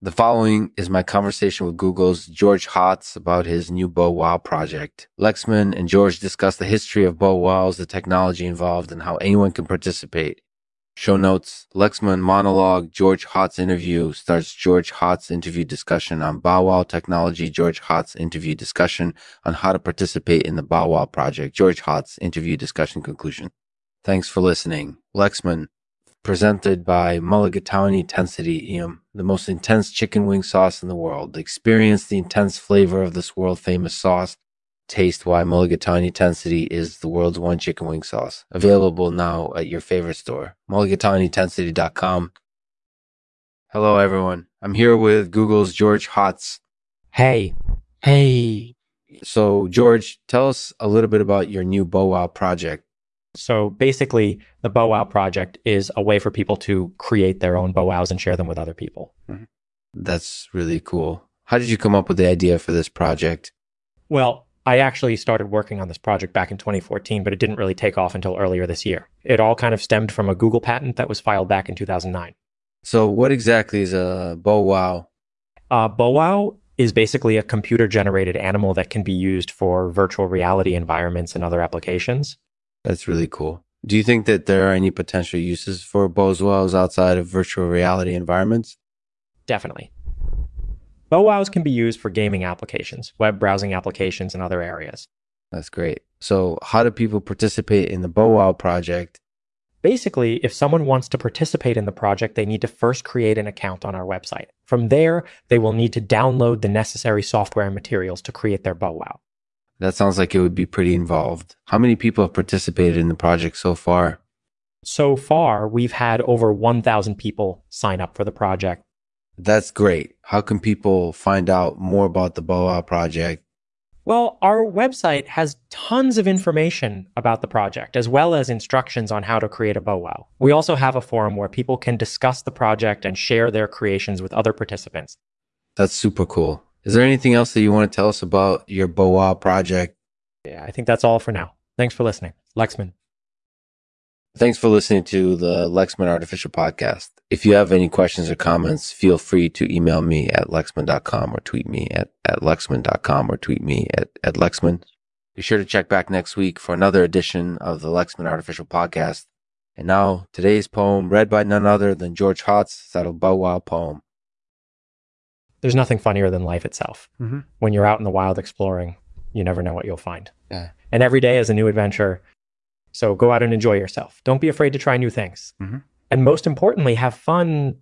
The following is my conversation with Google's George Hotz about his new Bow Wow project. Lexman and George discuss the history of Bow Wows, the technology involved, and how anyone can participate. Show notes, Lexman monologue, George Hotz interview starts George Hotz interview discussion on Bow Wow technology, George Hotz interview discussion on how to participate in the Bow Wow project, George Hotz interview discussion conclusion. Thanks for listening. Lexman, presented by Mulligatawny Intensity EM, the most intense chicken wing sauce in the world. Experience the intense flavor of this world famous sauce. Taste why Mulligatawny Intensity is the world's one chicken wing sauce. Available now at your favorite store. Mulligatawnyintensity.com. Hello, everyone. I'm here with Google's George Hotz. Hey. Hey. So, George, tell us a little bit about your new Bow Wow project. So basically, the Bow Wow project is a way for people to create their own Bow Wows and share them with other people. That's really cool. How did you come up with the idea for this project? Well, I actually started working on this project back in 2014, but it didn't really take off until earlier this year. It all kind of stemmed from a Google patent that was filed back in 2009. So, what exactly is a Bow Wow? Uh, Bow Wow is basically a computer generated animal that can be used for virtual reality environments and other applications. That's really cool. Do you think that there are any potential uses for Bow Wows outside of virtual reality environments? Definitely. Bow Wows can be used for gaming applications, web browsing applications, and other areas. That's great. So, how do people participate in the Bow Wow project? Basically, if someone wants to participate in the project, they need to first create an account on our website. From there, they will need to download the necessary software and materials to create their Bow Wow. That sounds like it would be pretty involved. How many people have participated in the project so far? So far, we've had over 1,000 people sign up for the project. That's great. How can people find out more about the Bow Wow project? Well, our website has tons of information about the project, as well as instructions on how to create a Bow Wow. We also have a forum where people can discuss the project and share their creations with other participants. That's super cool. Is there anything else that you want to tell us about your Wow project? Yeah, I think that's all for now. Thanks for listening. Lexman. Thanks for listening to the Lexman Artificial Podcast. If you have any questions or comments, feel free to email me at lexman.com or tweet me at, at lexman.com or tweet me at, at lexman. Be sure to check back next week for another edition of the Lexman Artificial Podcast. And now, today's poem read by none other than George Hotz, titled Bow Wow Poem. There's nothing funnier than life itself. Mm-hmm. When you're out in the wild exploring, you never know what you'll find. Yeah. And every day is a new adventure. So go out and enjoy yourself. Don't be afraid to try new things. Mhm. And most importantly, have fun